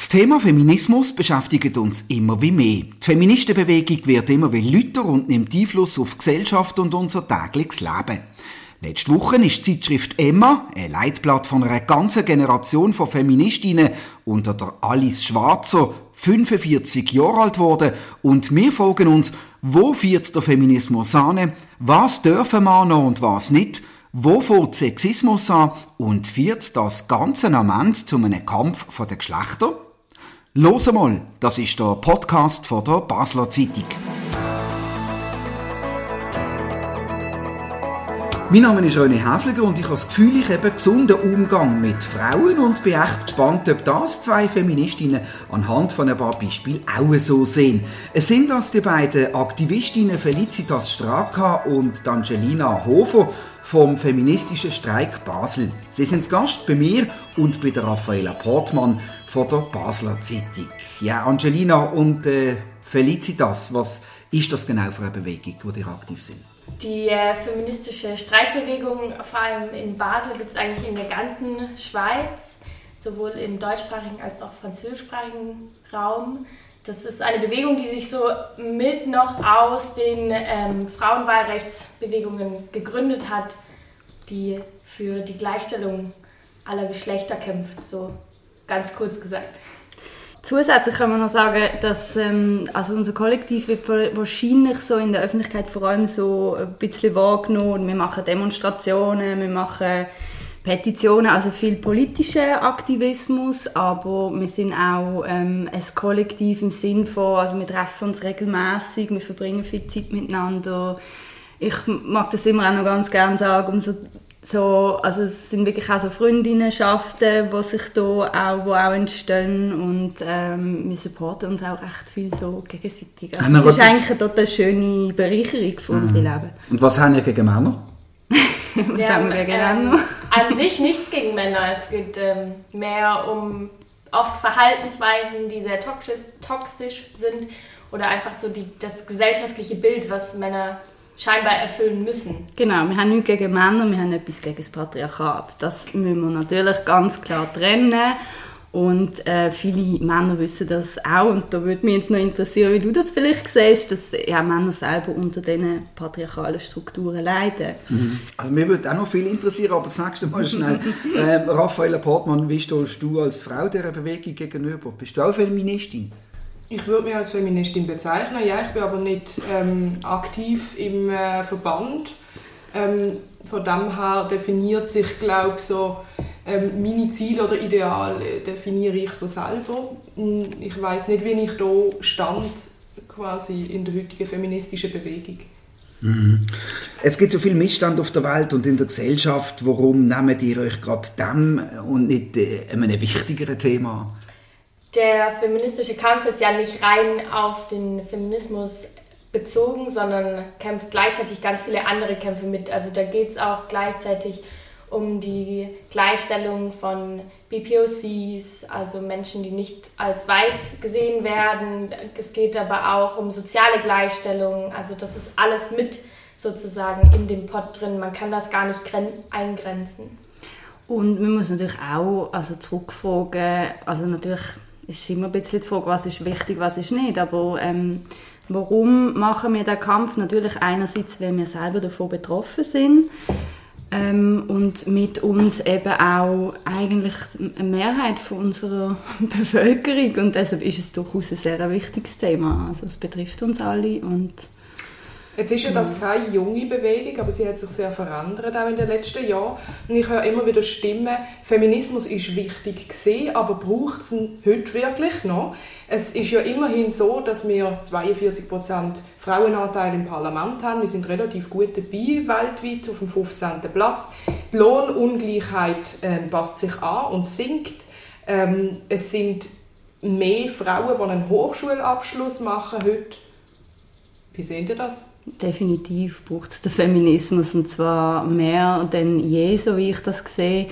Das Thema Feminismus beschäftigt uns immer wie mehr. Die Feministenbewegung wird immer lüter und nimmt Einfluss auf Gesellschaft und unser tägliches Leben. Letzte Woche ist die Zeitschrift Emma, ein Leitblatt von einer ganzen Generation von Feministinnen unter der Alice Schwarzer, 45 Jahre alt geworden und wir fragen uns, wo führt der Feminismus an, was dürfen wir noch und was nicht, wo fängt Sexismus an und führt das Ganze am Ende zu einem Kampf der Geschlechter? Los mal, das ist der Podcast von der Basler Zeitung. Mein Name ist René Häfliger und ich habe das Gefühl, ich habe einen gesunden Umgang mit Frauen und bin echt gespannt, ob das zwei Feministinnen anhand von ein paar Beispielen auch so sehen. Es sind das die beiden Aktivistinnen Felicitas Straka und Angelina Hofer vom feministischen Streik Basel. Sie sind Gast bei mir und bei der Raffaella Portmann von der Basler Zeitung. Ja, Angelina und äh, Felicitas, was ist das genau für eine Bewegung, wo die aktiv sind? Die äh, feministische Streikbewegung, vor allem in Basel, gibt es eigentlich in der ganzen Schweiz, sowohl im deutschsprachigen als auch französischsprachigen Raum. Das ist eine Bewegung, die sich so mit noch aus den ähm, Frauenwahlrechtsbewegungen gegründet hat, die für die Gleichstellung aller Geschlechter kämpft, so ganz kurz gesagt. Zusätzlich kann man noch sagen, dass ähm, also unser Kollektiv wird wahrscheinlich so in der Öffentlichkeit vor allem so ein bisschen wahrgenommen. Wir machen Demonstrationen, wir machen Petitionen, also viel politischer Aktivismus, aber wir sind auch ähm, ein Kollektiv im Sinn von, also wir treffen uns regelmäßig, wir verbringen viel Zeit miteinander. Ich mag das immer auch noch ganz gerne sagen, umso so, also es sind wirklich auch so Freundinnenschaften, die sich da auch, wo auch entstehen und ähm, wir supporten uns auch recht viel so gegenseitig. Also es ist eigentlich eine total schöne Bereicherung für mhm. unser Leben. Und was haben ihr gegen Männer? was wir haben wir gegen ähm, Männer? An sich nichts gegen Männer. Es geht ähm, mehr um oft Verhaltensweisen, die sehr toxisch, toxisch sind oder einfach so die, das gesellschaftliche Bild, was Männer scheinbar erfüllen müssen. Genau, wir haben nichts gegen Männer, wir haben etwas gegen das Patriarchat. Das müssen wir natürlich ganz klar trennen. Und äh, viele Männer wissen das auch. Und da würde mich jetzt noch interessieren, wie du das vielleicht siehst, dass ja, Männer selber unter diesen patriarchalen Strukturen leiden. Mhm. Also mir würde auch noch viel interessieren, aber das nächste Mal schnell. äh, Raffaella Portmann, wie stehst du als Frau dieser Bewegung gegenüber? Bist du auch Feministin? Ich würde mich als Feministin bezeichnen, ja, ich bin aber nicht ähm, aktiv im äh, Verband. Ähm, von dem her definiert sich, glaube so ähm, meine Ziele oder Ideale definiere ich so selber. Hm, ich weiß nicht, wie ich da stand quasi in der heutigen feministischen Bewegung. Mhm. Es gibt so viel Missstand auf der Welt und in der Gesellschaft. Warum nehmt ihr euch gerade dem und nicht äh, einem wichtigeren Thema der feministische Kampf ist ja nicht rein auf den Feminismus bezogen, sondern kämpft gleichzeitig ganz viele andere Kämpfe mit. Also da geht es auch gleichzeitig um die Gleichstellung von BPOCs, also Menschen, die nicht als weiß gesehen werden. Es geht aber auch um soziale Gleichstellung. Also das ist alles mit sozusagen in dem Pott drin. Man kann das gar nicht eingrenzen. Und man muss natürlich auch also zurückfragen, also natürlich ist immer ein bisschen die Frage, was ist wichtig, was ist nicht. Aber ähm, warum machen wir den Kampf? Natürlich einerseits, weil wir selber davon betroffen sind ähm, und mit uns eben auch eigentlich eine Mehrheit von unserer Bevölkerung und deshalb ist es durchaus ein sehr wichtiges Thema. Also es betrifft uns alle und Jetzt ist ja das keine junge Bewegung, aber sie hat sich sehr verändert auch in den letzten Jahren. Und ich höre immer wieder Stimmen, Feminismus ist wichtig gesehen, aber braucht es ihn heute wirklich noch? Es ist ja immerhin so, dass wir 42% Frauenanteil im Parlament haben. Wir sind relativ gut dabei, weltweit auf dem 15. Platz. Die Lohnungleichheit äh, passt sich an und sinkt. Ähm, es sind mehr Frauen, die einen Hochschulabschluss machen heute. Wie sehen Sie das? Definitiv braucht es den Feminismus und zwar mehr denn je, so wie ich das sehe.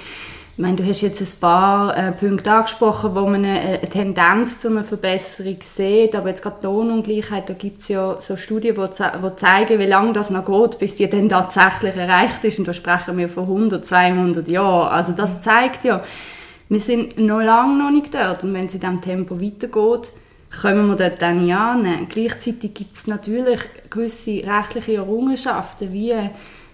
Ich meine, du hast jetzt ein paar äh, Punkte angesprochen, wo man eine, eine, Tendenz zu einer Verbesserung sieht, aber jetzt gerade Lohnungleichheit, da gibt es ja so Studien, die, die zeigen, wie lange das noch geht, bis die dann tatsächlich erreicht ist und da sprechen wir von 100, 200 Jahren. Also das zeigt ja, wir sind noch lange noch nicht dort und wenn es in diesem Tempo weitergeht, kommen wir dort dann an. Gleichzeitig gibt es natürlich gewisse rechtliche Errungenschaften, wie das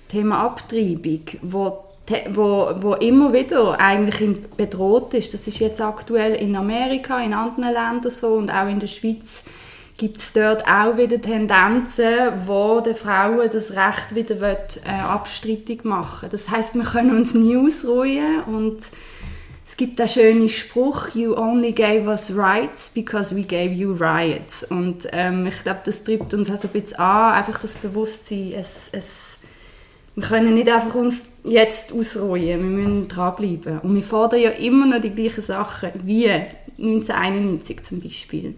Thema Abtreibung, wo, wo, wo immer wieder eigentlich bedroht ist. Das ist jetzt aktuell in Amerika, in anderen Ländern so und auch in der Schweiz gibt es dort auch wieder Tendenzen, wo den Frauen das Recht wieder wird, äh, abstrittig machen Das heißt, wir können uns nie ausruhen und es gibt einen schönen Spruch, you only gave us rights because we gave you riots. Und ähm, ich glaube, das treibt uns auch so ein bisschen an, einfach das Bewusstsein, es, es, wir können nicht einfach uns jetzt ausruhen, wir müssen dranbleiben. Und wir fordern ja immer noch die gleichen Sachen, wie 1991 zum Beispiel,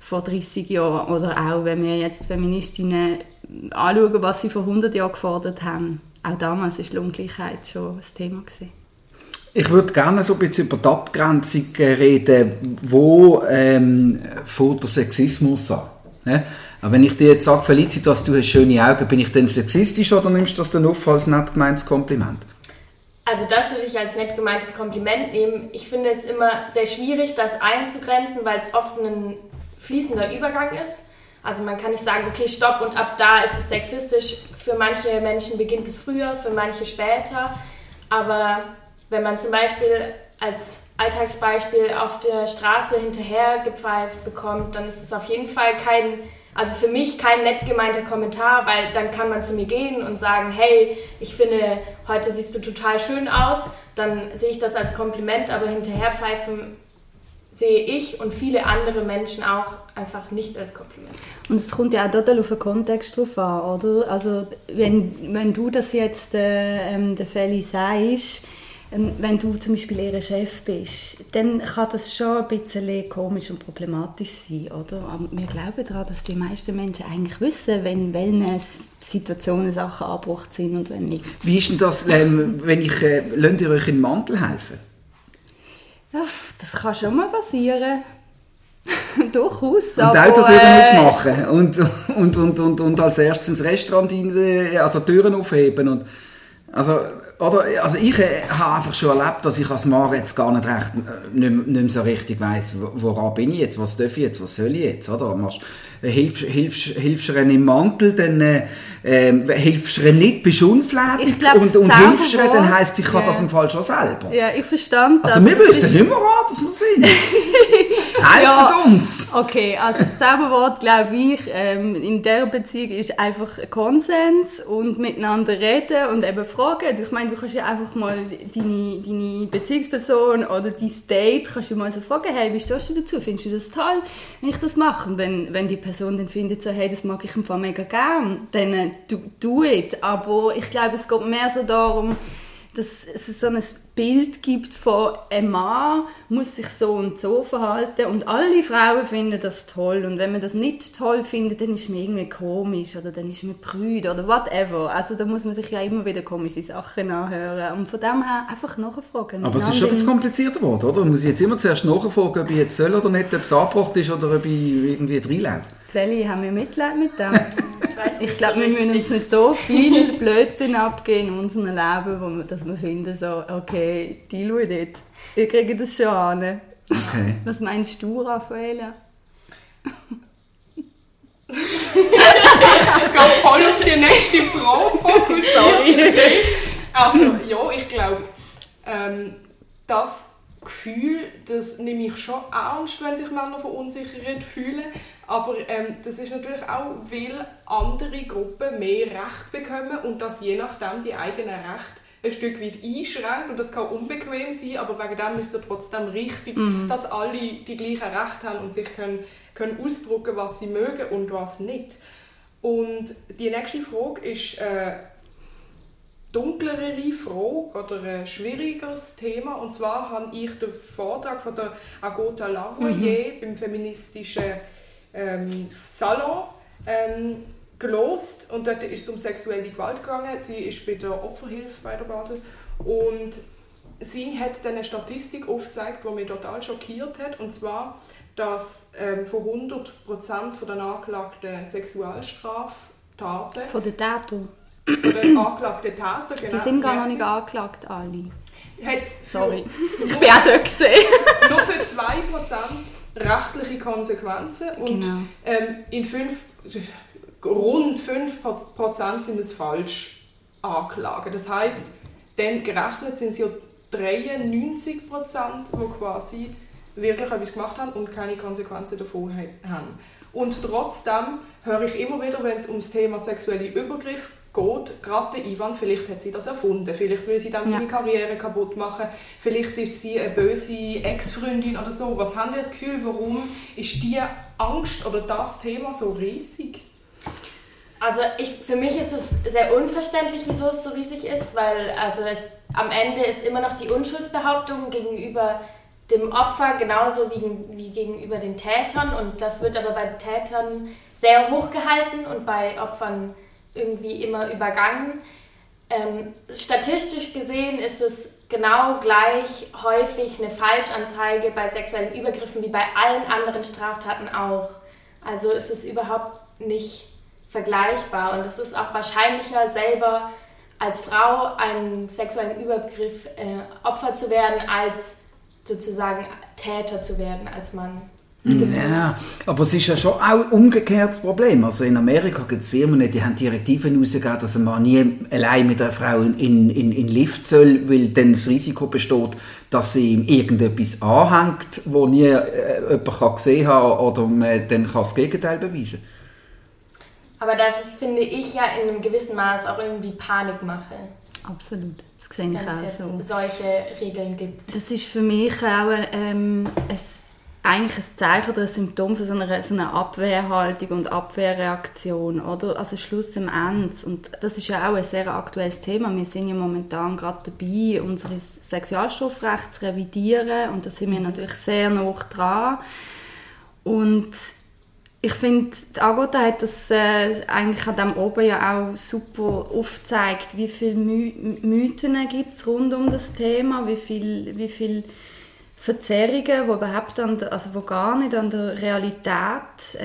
vor 30 Jahren. Oder auch, wenn wir jetzt Feministinnen anschauen, was sie vor 100 Jahren gefordert haben. Auch damals war Lohngleichheit schon ein Thema. Gewesen. Ich würde gerne so ein bisschen über die Abgrenzung äh, reden, wo ähm, fängt der Sexismus an. Ja? Aber wenn ich dir jetzt sage, Felicitas, du hast schöne Augen, bin ich denn sexistisch oder nimmst du das dann auf als nett gemeintes Kompliment? Also das würde ich als nett gemeintes Kompliment nehmen. Ich finde es immer sehr schwierig, das einzugrenzen, weil es oft ein fließender Übergang ist. Also man kann nicht sagen, okay, stopp und ab da ist es sexistisch. Für manche Menschen beginnt es früher, für manche später. Aber wenn man zum Beispiel als Alltagsbeispiel auf der Straße hinterher gepfeift bekommt, dann ist es auf jeden Fall kein, also für mich kein nett gemeinter Kommentar, weil dann kann man zu mir gehen und sagen, hey, ich finde, heute siehst du total schön aus. Dann sehe ich das als Kompliment, aber hinterher pfeifen sehe ich und viele andere Menschen auch einfach nicht als Kompliment. Und es kommt ja auch total auf den Kontext drauf an, oder? Also wenn, wenn du das jetzt äh, ähm, der Feli sagst, wenn du zum Beispiel ihr Chef bist, dann kann das schon ein bisschen komisch und problematisch sein, oder? Aber wir glauben daran, dass die meisten Menschen eigentlich wissen, wenn welche Situationen Sachen angebracht sind und wenn nicht. Wie ist denn das, ähm, wenn ich, äh, lasst ihr euch in den Mantel helfen? Ja, das kann schon mal passieren. Durchaus. Und aber, Autotüren äh, aufmachen und, und, und, und, und als erstes ins Restaurant rein, also Türen aufheben. Und, also, oder, also ich äh, habe einfach schon erlebt, dass ich als Mann jetzt gar nicht, recht, äh, nicht, nicht mehr so richtig weiss, woran bin ich jetzt, was darf ich jetzt, was soll ich jetzt, oder? Machst, äh, hilfst, hilfst, hilfst du im Mantel, dann äh, äh, hilfst du nicht, bist unflätig glaub, und, und hilfst du dann heisst, ich kann yeah. das im Fall schon selber. Ja, ich verstand das. Also wir wissen nicht mehr, dass wir sind. Helft ja, uns! Okay, also das Zauberwort, glaube ich, ähm, in dieser Beziehung ist einfach Konsens und miteinander reden und eben fragen. Ich meine, du kannst ja einfach mal deine, deine Beziehungsperson oder dein Date kannst du mal so fragen, hey, wie stehst du dazu? Findest du das toll, wenn ich das mache? Und wenn, wenn die Person dann findet, so, hey, das mag ich im Fall mega gern, dann äh, do, do it. Aber ich glaube, es geht mehr so darum, dass es so ein Bild gibt von ein Mann muss sich so und so verhalten und alle Frauen finden das toll und wenn man das nicht toll findet, dann ist man irgendwie komisch oder dann ist man prüde oder whatever. Also da muss man sich ja immer wieder komische Sachen anhören und von dem her einfach nachfragen. Aber es ist schon ein bisschen komplizierter geworden, oder? Man muss jetzt immer zuerst nachfragen, ob ich jetzt soll oder nicht, ob es angebracht ist oder ob ich irgendwie reinlebe. Feli, haben wir Mitleid mit dem? ich, ich glaube, wir müssen uns nicht so viel Blödsinn abgehen in unserem Leben, wo wir, dass wir finden, so, okay, die schauen dort. Wir kriegen das schon an. Okay. Was meinst du, Raffaella? ich gehe voll auf die nächste Frage fokussiert. Also, ja, ich glaube, ähm, das Gefühl, das nehme ich schon ernst, wenn sich Männer verunsichert fühlen. Aber ähm, das ist natürlich auch, weil andere Gruppen mehr Recht bekommen und dass je nachdem die eigenen Rechte ein Stück weit einschränkt und das kann unbequem sein, aber wegen dem ist es trotzdem richtig, mhm. dass alle die gleichen Rechte haben und sich können, können ausdrücken, was sie mögen und was nicht. Und die nächste Frage ist äh, dunklere Frage oder ein schwierigeres Thema. Und zwar habe ich den Vortrag von der Agota Lavoyer mhm. beim feministischen ähm, Salon ähm, gelost und dort ist es um sexuelle Gewalt gegangen. Sie ist bei der Opferhilfe bei der Basel und sie hat dann eine Statistik aufgezeigt, die mich total schockiert hat und zwar, dass ähm, von 100 der Anklagten Sexualstraftaten von der Täter von den angeklagten Tätern. Genau, die sind gar noch nicht angeklagt, alle. Sorry. ich bin auch dort gesehen. nur für 2% rechtliche Konsequenzen und genau. ähm, in fünf, rund 5% sind es falsch Anklagen. Das heißt, dann gerechnet sind es ja 93%, die quasi wirklich etwas gemacht haben und keine Konsequenzen davon haben. Und trotzdem höre ich immer wieder, wenn es um das Thema sexuelle Übergriff geht, gerade der Ivan, vielleicht hat sie das erfunden, vielleicht will sie dann ja. seine Karriere kaputt machen, vielleicht ist sie eine böse Ex-Freundin oder so. Was haben Sie das Gefühl, warum ist die Angst oder das Thema so riesig? Also ich, für mich ist es sehr unverständlich, wieso es so riesig ist, weil also es, am Ende ist immer noch die Unschuldsbehauptung gegenüber dem Opfer genauso wie, wie gegenüber den Tätern und das wird aber bei Tätern sehr hoch gehalten und bei Opfern irgendwie immer übergangen. Ähm, statistisch gesehen ist es genau gleich häufig eine Falschanzeige bei sexuellen Übergriffen wie bei allen anderen Straftaten auch. Also ist es überhaupt nicht vergleichbar und es ist auch wahrscheinlicher selber als Frau einen sexuellen Übergriff äh, Opfer zu werden, als sozusagen Täter zu werden als Mann. Ja, aber es ist ja schon auch umgekehrt das Problem. Also in Amerika gibt es Firmen, die haben Direktiven rausgegeben, dass ein Mann nie allein mit einer Frau in, in, in Lift soll, weil dann das Risiko besteht, dass sie ihm irgendetwas anhängt, wo nie äh, jemand kann gesehen hat oder man dann kann das Gegenteil beweisen Aber das ist, finde ich, ja in einem gewissen Maß auch irgendwie Panikmache. Absolut. Das sehe ich auch es so. solche Regeln gibt. Das ist für mich auch ähm, ein eigentlich ein Zeichen oder ein Symptom von so einer, so einer Abwehrhaltung und Abwehrreaktion, oder? Also Schluss am Ende. Und das ist ja auch ein sehr aktuelles Thema. Wir sind ja momentan gerade dabei, unser Sexualstrafrecht zu revidieren und da sind wir natürlich sehr nah dran. Und ich finde, Agota hat das äh, eigentlich an dem oben ja auch super aufgezeigt, wie viele My Mythen gibt es rund um das Thema, wie viel, wie viel Verzerrungen, die überhaupt an der, also wo gar nicht an der Realität,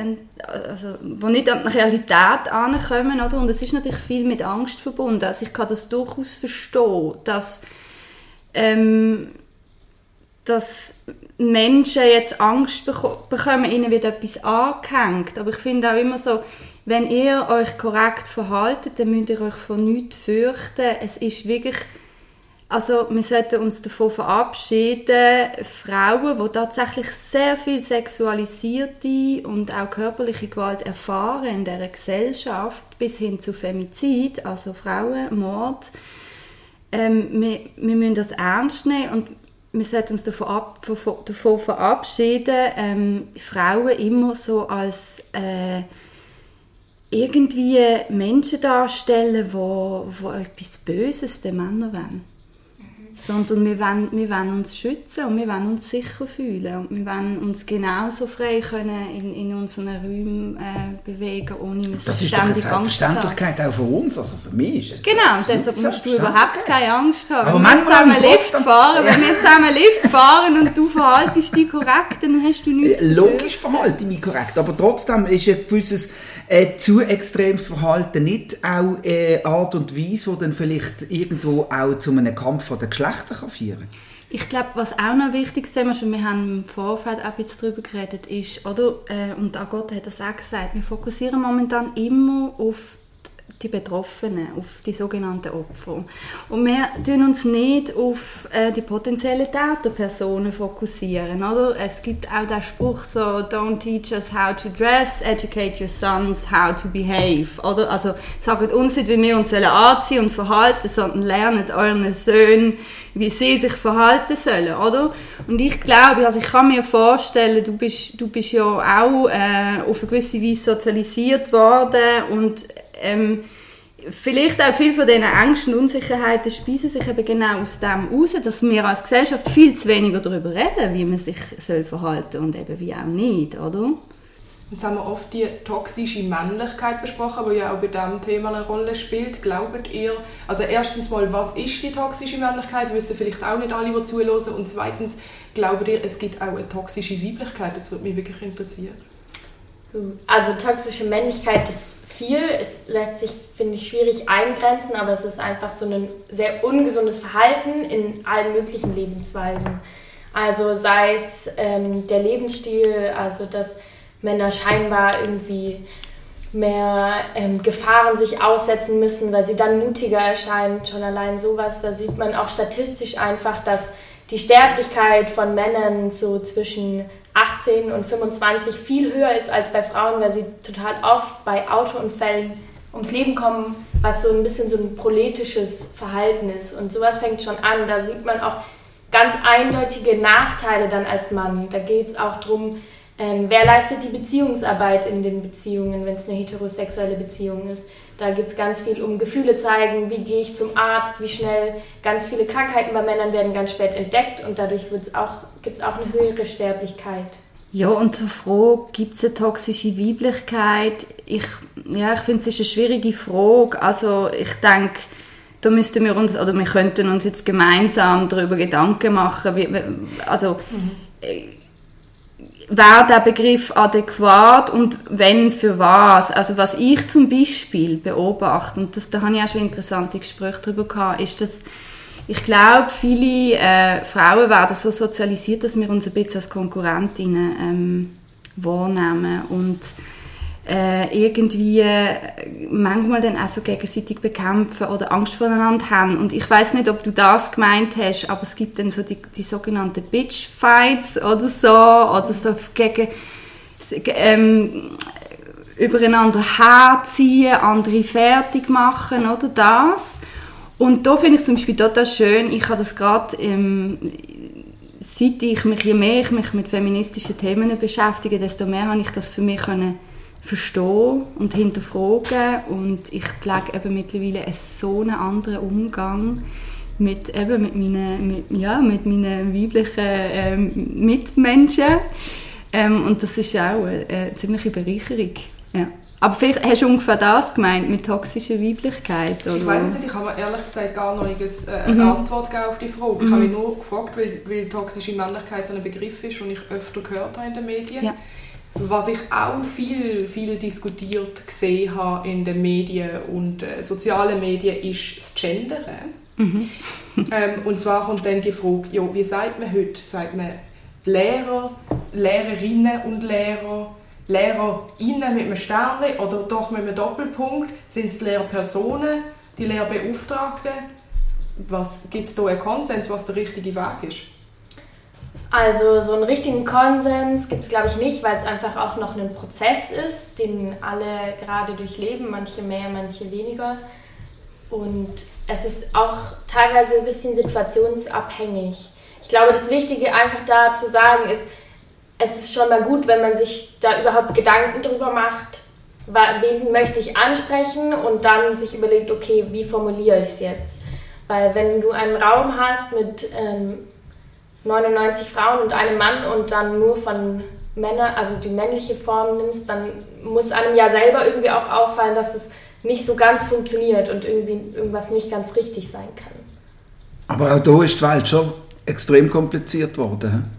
also wo nicht an der Realität ankommen, oder? Und es ist natürlich viel mit Angst verbunden. Also ich kann das durchaus verstehen, dass ähm, dass Menschen jetzt Angst bekommen, ihnen wird etwas angehängt. Aber ich finde auch immer so, wenn ihr euch korrekt verhaltet, dann müsst ihr euch von nichts fürchten. Es ist wirklich also wir sollten uns davon verabschieden, Frauen, die tatsächlich sehr viel sexualisierte und auch körperliche Gewalt erfahren in der Gesellschaft, bis hin zu Femizid, also Frauenmord. Ähm, wir, wir müssen das ernst nehmen und wir sollten uns davon, ab, davon verabschieden, ähm, Frauen immer so als äh, irgendwie Menschen darstellen, wo, wo etwas Böses den Männern wollen sondern wir wollen, wir wollen uns schützen und wir wollen uns sicher fühlen. Und wir wollen uns genauso frei können in, in unseren Räumen äh, bewegen, ohne müssen Das ist doch eine Selbstverständlichkeit auch für uns, also für mich ist Genau, deshalb musst du überhaupt keine Angst haben. Aber wenn wir zusammen Lift fahren, wenn wir zusammen Lift fahren und du verhaltest dich korrekt, dann hast du nichts Logisch verhalte ich mich korrekt, aber trotzdem ist ein gewisses äh, zu extremes Verhalten nicht auch äh, Art und Weise, die dann vielleicht irgendwo auch zu einem Kampf der Geschlechter kann führen? Ich glaube, was auch noch wichtig ist, wir haben im Vorfeld auch ein darüber geredet, ist, oder, äh, und Agotte hat das auch gesagt, wir fokussieren momentan immer auf die Betroffenen, auf die sogenannten Opfer. Und wir tun uns nicht auf äh, die potenziellen Täterpersonen fokussieren, oder? Es gibt auch den Spruch so, don't teach us how to dress, educate your sons how to behave, oder? Also, sagt uns nicht, wie wir uns anziehen und verhalten, sondern lernt euren Söhnen, wie sie sich verhalten sollen, oder? Und ich glaube, also ich kann mir vorstellen, du bist, du bist ja auch äh, auf eine gewisse Weise sozialisiert worden und ähm, vielleicht auch viele von diesen Ängsten und Unsicherheiten speisen sich eben genau aus dem heraus, dass wir als Gesellschaft viel zu weniger darüber reden, wie man sich soll verhalten und eben wie auch nicht, oder? Jetzt haben wir oft die toxische Männlichkeit besprochen, die ja auch bei diesem Thema eine Rolle spielt. Glaubt ihr, also erstens mal, was ist die toxische Männlichkeit? Wissen vielleicht auch nicht alle, die zuhören. Und zweitens, glaubt ihr, es gibt auch eine toxische Weiblichkeit? Das würde mich wirklich interessieren. Also toxische Männlichkeit ist viel. Es lässt sich, finde ich, schwierig eingrenzen, aber es ist einfach so ein sehr ungesundes Verhalten in allen möglichen Lebensweisen. Also sei es ähm, der Lebensstil, also dass Männer scheinbar irgendwie mehr ähm, Gefahren sich aussetzen müssen, weil sie dann mutiger erscheinen. Schon allein sowas, da sieht man auch statistisch einfach, dass die Sterblichkeit von Männern so zwischen 18 und 25 viel höher ist als bei Frauen, weil sie total oft bei Autounfällen ums Leben kommen, was so ein bisschen so ein proletisches Verhalten ist. Und sowas fängt schon an. Da sieht man auch ganz eindeutige Nachteile dann als Mann. Da geht es auch darum, ähm, wer leistet die Beziehungsarbeit in den Beziehungen, wenn es eine heterosexuelle Beziehung ist. Da geht es ganz viel um Gefühle zeigen, wie gehe ich zum Arzt, wie schnell. Ganz viele Krankheiten bei Männern werden ganz spät entdeckt und dadurch gibt es auch, auch eine höhere Sterblichkeit. Ja, und zur Frage, gibt es eine toxische Weiblichkeit? Ich, ja, ich finde, es ist eine schwierige Frage. Also ich denke, da müssten wir uns, oder wir könnten uns jetzt gemeinsam darüber Gedanken machen, wie, also mhm. Wäre der Begriff adäquat und wenn für was? Also was ich zum Beispiel beobachte, und das, da habe ich auch schon interessante Gespräche darüber gehabt, ist, dass ich glaube, viele äh, Frauen werden so sozialisiert, dass wir uns ein bisschen als Konkurrentinnen ähm, wahrnehmen und äh, irgendwie äh, manchmal dann auch so gegenseitig bekämpfen oder Angst voneinander haben. Und ich weiß nicht, ob du das gemeint hast, aber es gibt dann so die, die sogenannten Bitch-Fights oder so, oder so gegen ähm, übereinander herziehen, andere fertig machen, oder das. Und da finde ich zum Beispiel total schön, ich habe das gerade ähm, seit ich mich, je mehr ich mich mit feministischen Themen beschäftige, desto mehr habe ich das für mich können verstehen und hinterfragen und ich pflege eben mittlerweile einen so einen anderen Umgang mit, eben mit, meinen, mit, ja, mit meinen weiblichen ähm, Mitmenschen ähm, und das ist auch eine, eine ziemliche Bereicherung. Ja. Aber vielleicht hast du ungefähr das gemeint mit toxischer Weiblichkeit? Oder? Ich weiß nicht, ich habe mir ehrlich gesagt gar noch nicht eine mhm. Antwort gegeben auf die Frage. Ich mhm. habe mich nur gefragt, weil, weil toxische Männlichkeit so ein Begriff ist, den ich öfter gehört habe in den Medien. Ja. Was ich auch viel, viel diskutiert gesehen habe in den Medien und äh, sozialen Medien, ist das Gendern. Mhm. ähm, und zwar kommt dann die Frage, ja, wie sagt man heute? Sagt man Lehrer, Lehrerinnen und Lehrer, LehrerInnen mit einem Stern oder doch mit einem Doppelpunkt? Sind es die Lehrpersonen, die Lehrbeauftragten? Gibt es da einen Konsens, was der richtige Weg ist? Also so einen richtigen Konsens gibt es, glaube ich, nicht, weil es einfach auch noch ein Prozess ist, den alle gerade durchleben, manche mehr, manche weniger. Und es ist auch teilweise ein bisschen situationsabhängig. Ich glaube, das Wichtige einfach da zu sagen ist, es ist schon mal gut, wenn man sich da überhaupt Gedanken drüber macht, wen möchte ich ansprechen und dann sich überlegt, okay, wie formuliere ich es jetzt? Weil wenn du einen Raum hast mit ähm, 99 Frauen und einem Mann und dann nur von Männern, also die männliche Form nimmst, dann muss einem ja selber irgendwie auch auffallen, dass es nicht so ganz funktioniert und irgendwie irgendwas nicht ganz richtig sein kann. Aber auch da ist die Welt schon extrem kompliziert worden.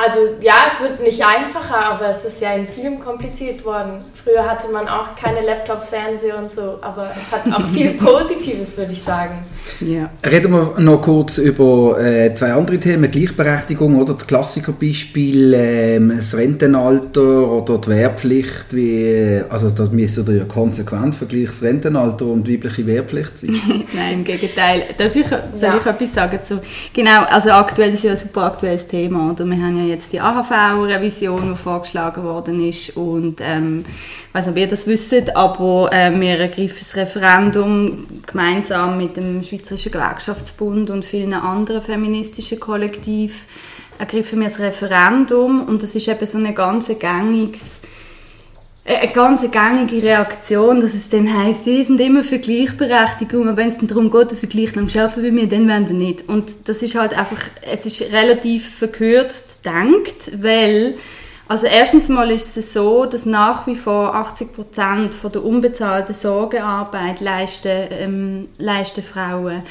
Also ja, es wird nicht einfacher, aber es ist ja in vielem kompliziert worden. Früher hatte man auch keine Laptops, Fernseher und so, aber es hat auch viel Positives, würde ich sagen. Ja. Reden wir noch kurz über äh, zwei andere Themen, Gleichberechtigung oder das Klassikerbeispiel, äh, das Rentenalter oder die Wehrpflicht. Wie, also da müsste ja konsequent vergleichen, das Rentenalter und weibliche Wehrpflicht sein. Nein, im Gegenteil. Darf ich, soll ja. ich etwas sagen? Zu, genau, also aktuell ist ja ein super aktuelles Thema. Oder? Wir haben ja jetzt die AHV-Revision, die vorgeschlagen worden ist. Und ähm, ich weiß nicht, ob ihr das wisst, aber äh, wir ergreifen das Referendum gemeinsam mit dem Schweizerischen Gewerkschaftsbund und vielen anderen feministischen Kollektiven ergreifen wir das Referendum und das ist eben so ein ganz gängiges eine ganz gängige Reaktion, dass es dann heisst, sie sind immer für Gleichberechtigung, aber wenn es dann darum geht, dass sie gleich lang arbeiten wie mir, dann wollen sie nicht. Und das ist halt einfach, es ist relativ verkürzt denkt, weil also erstens mal ist es so, dass nach wie vor 80 Prozent von der unbezahlten Sorgearbeit leisten, ähm, leisten Frauen.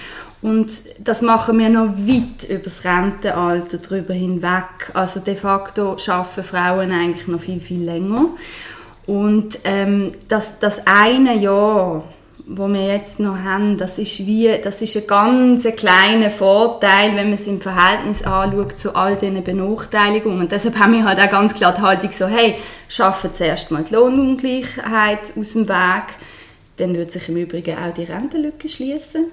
Und das machen wir noch weit über das Rentenalter darüber hinweg. Also de facto arbeiten Frauen eigentlich noch viel, viel länger. Und ähm, das, das eine Jahr, wo wir jetzt noch haben, das ist wie, das ist ein ganz kleiner Vorteil, wenn man es im Verhältnis anschaut zu all diesen Benachteiligungen. Und deshalb haben wir halt auch ganz klar die Haltung so, hey, schaffen zuerst mal die Lohnungleichheit aus dem Weg, dann wird sich im Übrigen auch die Rentenlücke schließen.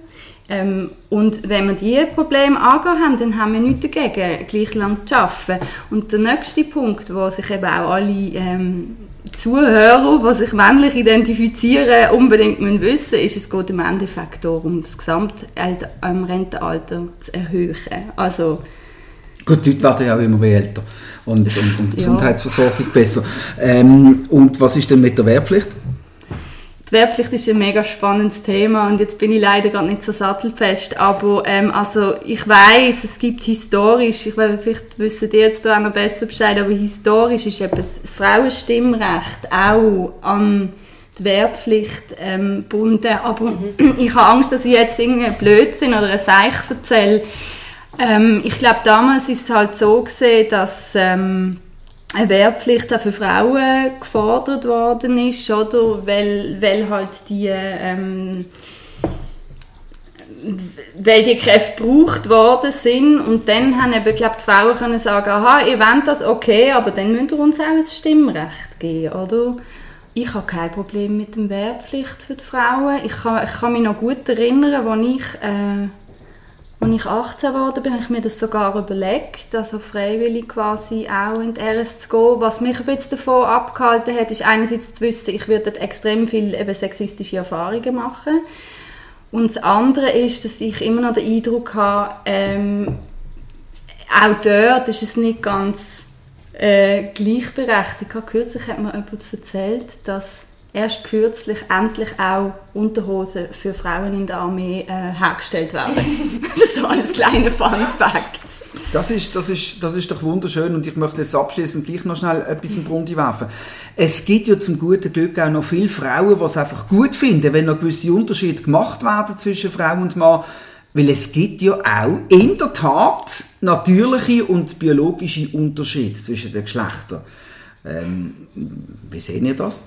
Ähm, und wenn wir diese Probleme angehen haben, dann haben wir nichts dagegen, gleich lang zu arbeiten. Und der nächste Punkt, wo sich eben auch alle ähm, Zuhörer, die sich männlich identifizieren, unbedingt müssen wissen ist, es geht im Endeffekt darum, das Gesamtrentenalter zu erhöhen. Also, Gut, die Leute werden ja auch immer älter und, und, und die Gesundheitsversorgung ja. besser. Ähm, und was ist denn mit der Wehrpflicht? Die Wehrpflicht ist ein mega spannendes Thema und jetzt bin ich leider gerade nicht so sattelfest, aber ähm, also ich weiß, es gibt historisch, ich weiß, vielleicht wissen die jetzt da auch noch besser Bescheid, aber historisch ist eben das Frauenstimmrecht auch an die Wehrpflicht ähm, gebunden, aber mhm. ich habe Angst, dass ich jetzt irgendwie Blödsinn oder ein Seich erzähle. Ähm, ich glaube, damals ist es halt so gesehen, dass ähm, eine Wehrpflicht auch für Frauen gefordert worden ist, oder? Weil, weil halt die, ähm, weil die Kräfte gebraucht worden sind und dann haben eben, glaub, die Frauen können sagen, aha, ihr wollt das, okay, aber dann müsst ihr uns auch ein Stimmrecht geben, oder? Ich habe kein Problem mit der Wehrpflicht für die Frauen. Ich kann, ich kann mich noch gut erinnern, als ich äh, als ich 18 wurde, habe ich mir das sogar überlegt, also freiwillig quasi auch in die RS zu gehen. Was mich ein bisschen davon abgehalten hat, ist einerseits zu wissen, ich würde extrem viel eben sexistische Erfahrungen machen. Und das andere ist, dass ich immer noch den Eindruck habe, ähm, auch dort ist es nicht ganz äh, gleichberechtigt. Kürzlich hat mir jemand erzählt, dass erst kürzlich endlich auch Unterhosen für Frauen in der Armee äh, hergestellt werden. so als kleiner Fun Fact. Das ist, das, ist, das ist doch wunderschön und ich möchte jetzt abschließend gleich noch schnell etwas in die Runde werfen. Es gibt ja zum guten Glück auch noch viele Frauen, die es einfach gut finden, wenn noch gewisse Unterschiede gemacht werden zwischen Frau und Mann, weil es gibt ja auch in der Tat natürliche und biologische Unterschiede zwischen den Geschlechtern. Ähm, wie sehen ihr das?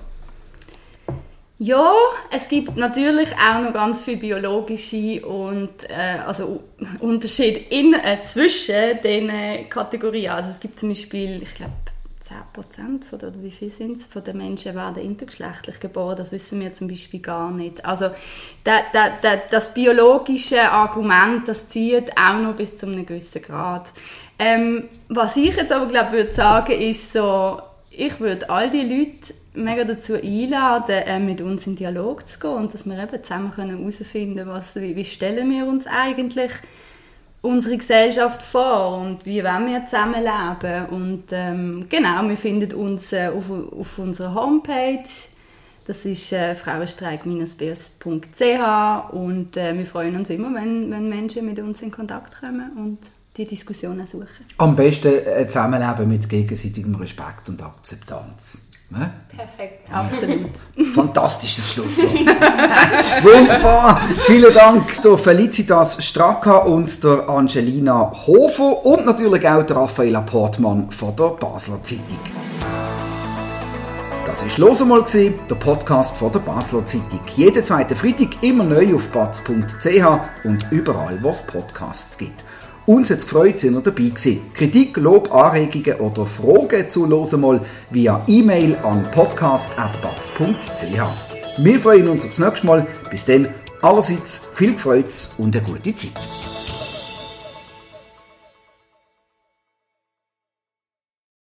Ja, es gibt natürlich auch noch ganz viele biologische und äh, also Unterschiede in, äh, zwischen den Kategorien. Also es gibt zum Beispiel, ich glaube, 10% von der, oder wie viel sind es, von den Menschen werden intergeschlechtlich geboren. Das wissen wir zum Beispiel gar nicht. Also da, da, da, das biologische Argument, das zieht auch noch bis zu einem gewissen Grad. Ähm, was ich jetzt aber glaube würde sagen, ist so, ich würde all die Leute mega dazu einladen, äh, mit uns in Dialog zu gehen und dass wir eben zusammen herausfinden können, wie, wie stellen wir uns eigentlich unsere Gesellschaft vor und wie wollen wir zusammenleben. Und ähm, genau, wir finden uns äh, auf, auf unserer Homepage, das ist äh, frauenstreik-bs.ch und äh, wir freuen uns immer, wenn, wenn Menschen mit uns in Kontakt kommen und die Diskussionen suchen. Am besten äh, zusammenleben mit gegenseitigem Respekt und Akzeptanz. Ne? Perfekt. Absolut. Fantastisches Schlusswort. Wunderbar. Vielen Dank der Felicitas Stracka und der Angelina Hofer und natürlich auch der Raffaella Portmann von der Basler Zeitung. Das war «Los einmal», der Podcast von der Basler Zeitung. Jeden zweiten Freitag immer neu auf batz.ch und überall, wo es Podcasts gibt. Uns hat es gefreut, sind ihr dabei gewesen. Kritik, Lob, Anregungen oder Fragen zu «Hören mal» via E-Mail an podcast.batz.ch. Wir freuen uns aufs nächste Mal. Bis dann allerseits viel Freude und eine gute Zeit.